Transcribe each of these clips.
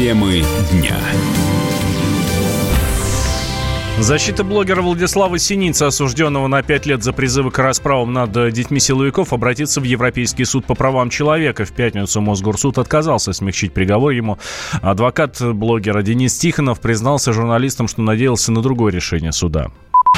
Темы дня. Защита блогера Владислава Синицы, осужденного на пять лет за призывы к расправам над детьми силовиков, обратится в Европейский суд по правам человека. В пятницу Мосгорсуд отказался смягчить приговор ему. Адвокат блогера Денис Тихонов признался журналистам, что надеялся на другое решение суда.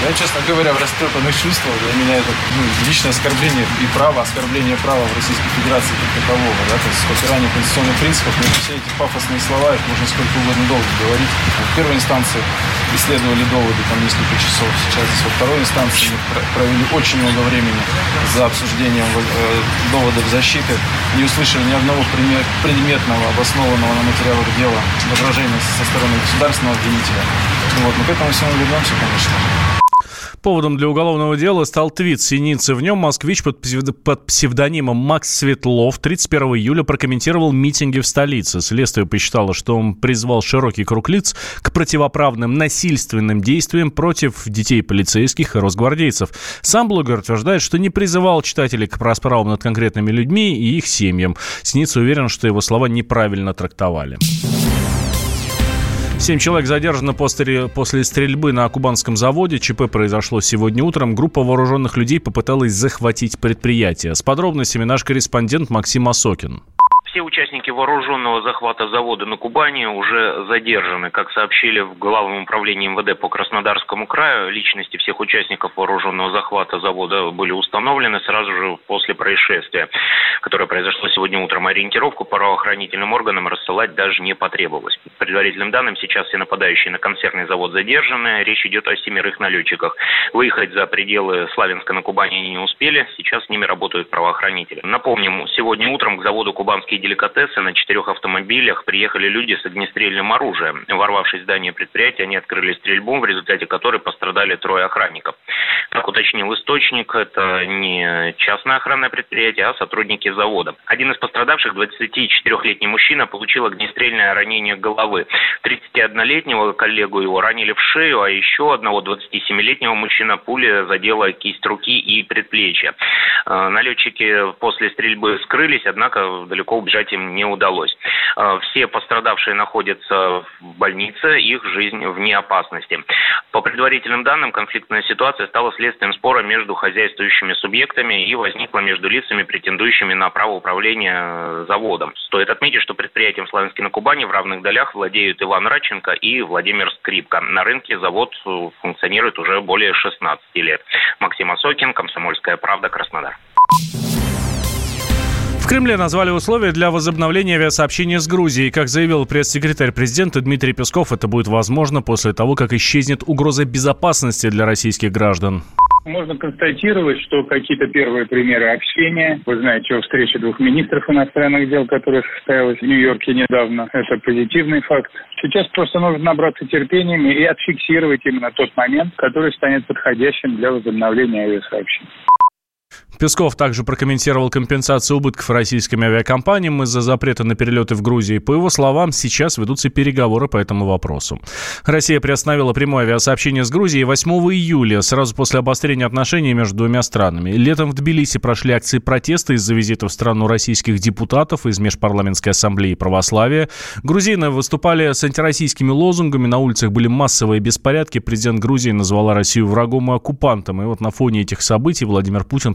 Я, честно говоря, в растрепанных чувствах. Для меня это ну, личное оскорбление и право, оскорбление права в Российской Федерации как такового. Да, то есть попирание конституционных принципов. Но все эти пафосные слова, их можно сколько угодно долго говорить. В первой инстанции исследовали доводы там несколько часов. Сейчас здесь во второй инстанции мы провели очень много времени за обсуждением э, доводов защиты. Не услышали ни одного предметного, обоснованного на материалах дела возражения со стороны государственного обвинителя. Вот, но к этому всему вернемся, конечно. Поводом для уголовного дела стал твит Синицы. В нем москвич под, под псевдонимом Макс Светлов 31 июля прокомментировал митинги в столице. Следствие посчитало, что он призвал широкий круг лиц к противоправным насильственным действиям против детей полицейских и росгвардейцев. Сам блогер утверждает, что не призывал читателей к расправам над конкретными людьми и их семьям. Синица уверен, что его слова неправильно трактовали. Семь человек задержаны после, после стрельбы на кубанском заводе. ЧП произошло сегодня утром. Группа вооруженных людей попыталась захватить предприятие. С подробностями наш корреспондент Максим Осокин. Все участники вооруженного захвата завода на Кубани уже задержаны. Как сообщили в Главном управлении МВД по Краснодарскому краю, личности всех участников вооруженного захвата завода были установлены сразу же после происшествия, которое произошло сегодня утром. Ориентировку правоохранительным органам рассылать даже не потребовалось. По предварительным данным, сейчас все нападающие на консервный завод задержаны. Речь идет о семерых налетчиках. Выехать за пределы Славянска на Кубани они не успели. Сейчас с ними работают правоохранители. Напомним, сегодня утром к заводу «Кубанские деликатесы на четырех автомобилях приехали люди с огнестрельным оружием. Ворвавшись в здание предприятия, они открыли стрельбу, в результате которой пострадали трое охранников. Как уточнил источник, это не частное охранное предприятие, а сотрудники завода. Один из пострадавших, 24-летний мужчина, получил огнестрельное ранение головы. 31-летнего коллегу его ранили в шею, а еще одного 27-летнего мужчина пуля задела кисть руки и предплечья. Э, налетчики после стрельбы скрылись, однако далеко убежать убежать им не удалось. А, все пострадавшие находятся в больнице, их жизнь вне опасности. По предварительным данным, конфликтная ситуация стала следствием спора между хозяйствующими субъектами и возникла между лицами, претендующими на право управления э, заводом. Стоит отметить, что предприятием Славянский на Кубани в равных долях владеют Иван Радченко и Владимир Скрипка. На рынке завод э, функционирует уже более 16 лет. Максим Осокин, Комсомольская правда, Краснодар. Кремле назвали условия для возобновления авиасообщения с Грузией. Как заявил пресс-секретарь президента Дмитрий Песков, это будет возможно после того, как исчезнет угроза безопасности для российских граждан. Можно констатировать, что какие-то первые примеры общения. Вы знаете о встрече двух министров иностранных дел, которая состоялась в Нью-Йорке недавно. Это позитивный факт. Сейчас просто нужно набраться терпением и отфиксировать именно тот момент, который станет подходящим для возобновления авиасообщения. Песков также прокомментировал компенсацию убытков российским авиакомпаниям из-за запрета на перелеты в Грузии. По его словам, сейчас ведутся переговоры по этому вопросу. Россия приостановила прямое авиасообщение с Грузией 8 июля, сразу после обострения отношений между двумя странами. Летом в Тбилиси прошли акции протеста из-за визита в страну российских депутатов из Межпарламентской ассамблеи православия. Грузины выступали с антироссийскими лозунгами, на улицах были массовые беспорядки. Президент Грузии назвала Россию врагом и оккупантом. И вот на фоне этих событий Владимир Путин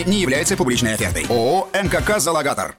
не является публичной офертой. ООО «МКК Залогатор».